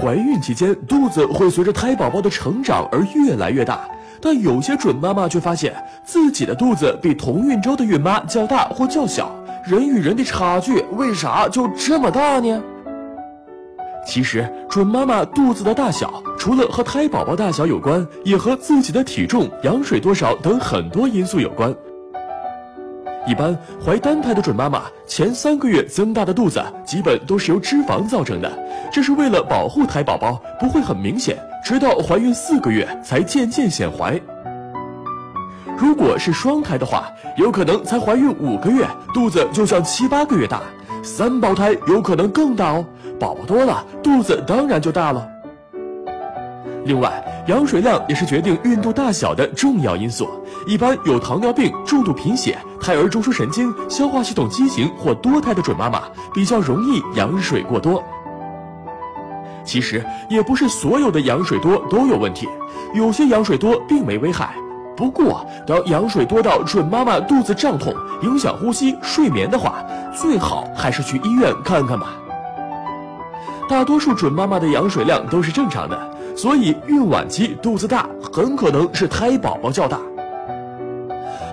怀孕期间肚子会随着胎宝宝的成长而越来越大，但有些准妈妈却发现自己的肚子比同孕周的孕妈较大或较小，人与人的差距为啥就这么大呢？其实，准妈妈肚子的大小除了和胎宝宝大小有关，也和自己的体重、羊水多少等很多因素有关。一般怀单胎的准妈妈前三个月增大的肚子，基本都是由脂肪造成的，这是为了保护胎宝宝不会很明显，直到怀孕四个月才渐渐显怀。如果是双胎的话，有可能才怀孕五个月，肚子就像七八个月大；三胞胎有可能更大哦，宝宝多了，肚子当然就大了。另外，羊水量也是决定孕肚大小的重要因素。一般有糖尿病、重度贫血、胎儿中枢神经、消化系统畸形或多胎的准妈妈，比较容易羊水过多。其实也不是所有的羊水多都有问题，有些羊水多并没危害。不过，当羊水多到准妈妈肚子胀痛、影响呼吸、睡眠的话，最好还是去医院看看吧。大多数准妈妈的羊水量都是正常的。所以孕晚期肚子大，很可能是胎宝宝较大。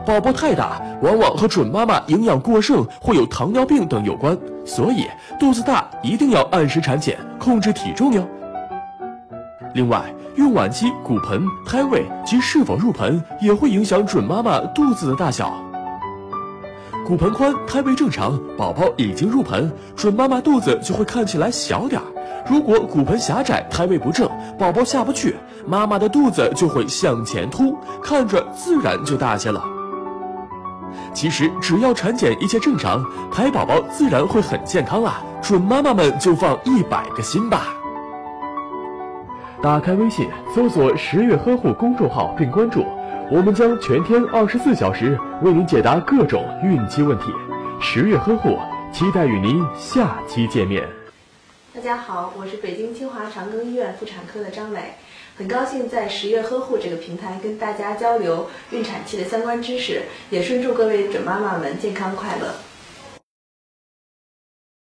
宝宝太大，往往和准妈妈营养过剩会有糖尿病等有关。所以肚子大一定要按时产检，控制体重哟。另外，孕晚期骨盆、胎位及是否入盆也会影响准妈妈肚子的大小。骨盆宽，胎位正常，宝宝已经入盆，准妈妈肚子就会看起来小点儿。如果骨盆狭窄，胎位不正，宝宝下不去，妈妈的肚子就会向前凸，看着自然就大些了。其实只要产检一切正常，胎宝宝自然会很健康啊！准妈妈们就放一百个心吧。打开微信，搜索“十月呵护”公众号并关注，我们将全天二十四小时为您解答各种孕期问题。十月呵护，期待与您下期见面。大家好，我是北京清华长庚医院妇产科的张磊，很高兴在十月呵护这个平台跟大家交流孕产期的相关知识，也顺祝各位准妈妈们健康快乐。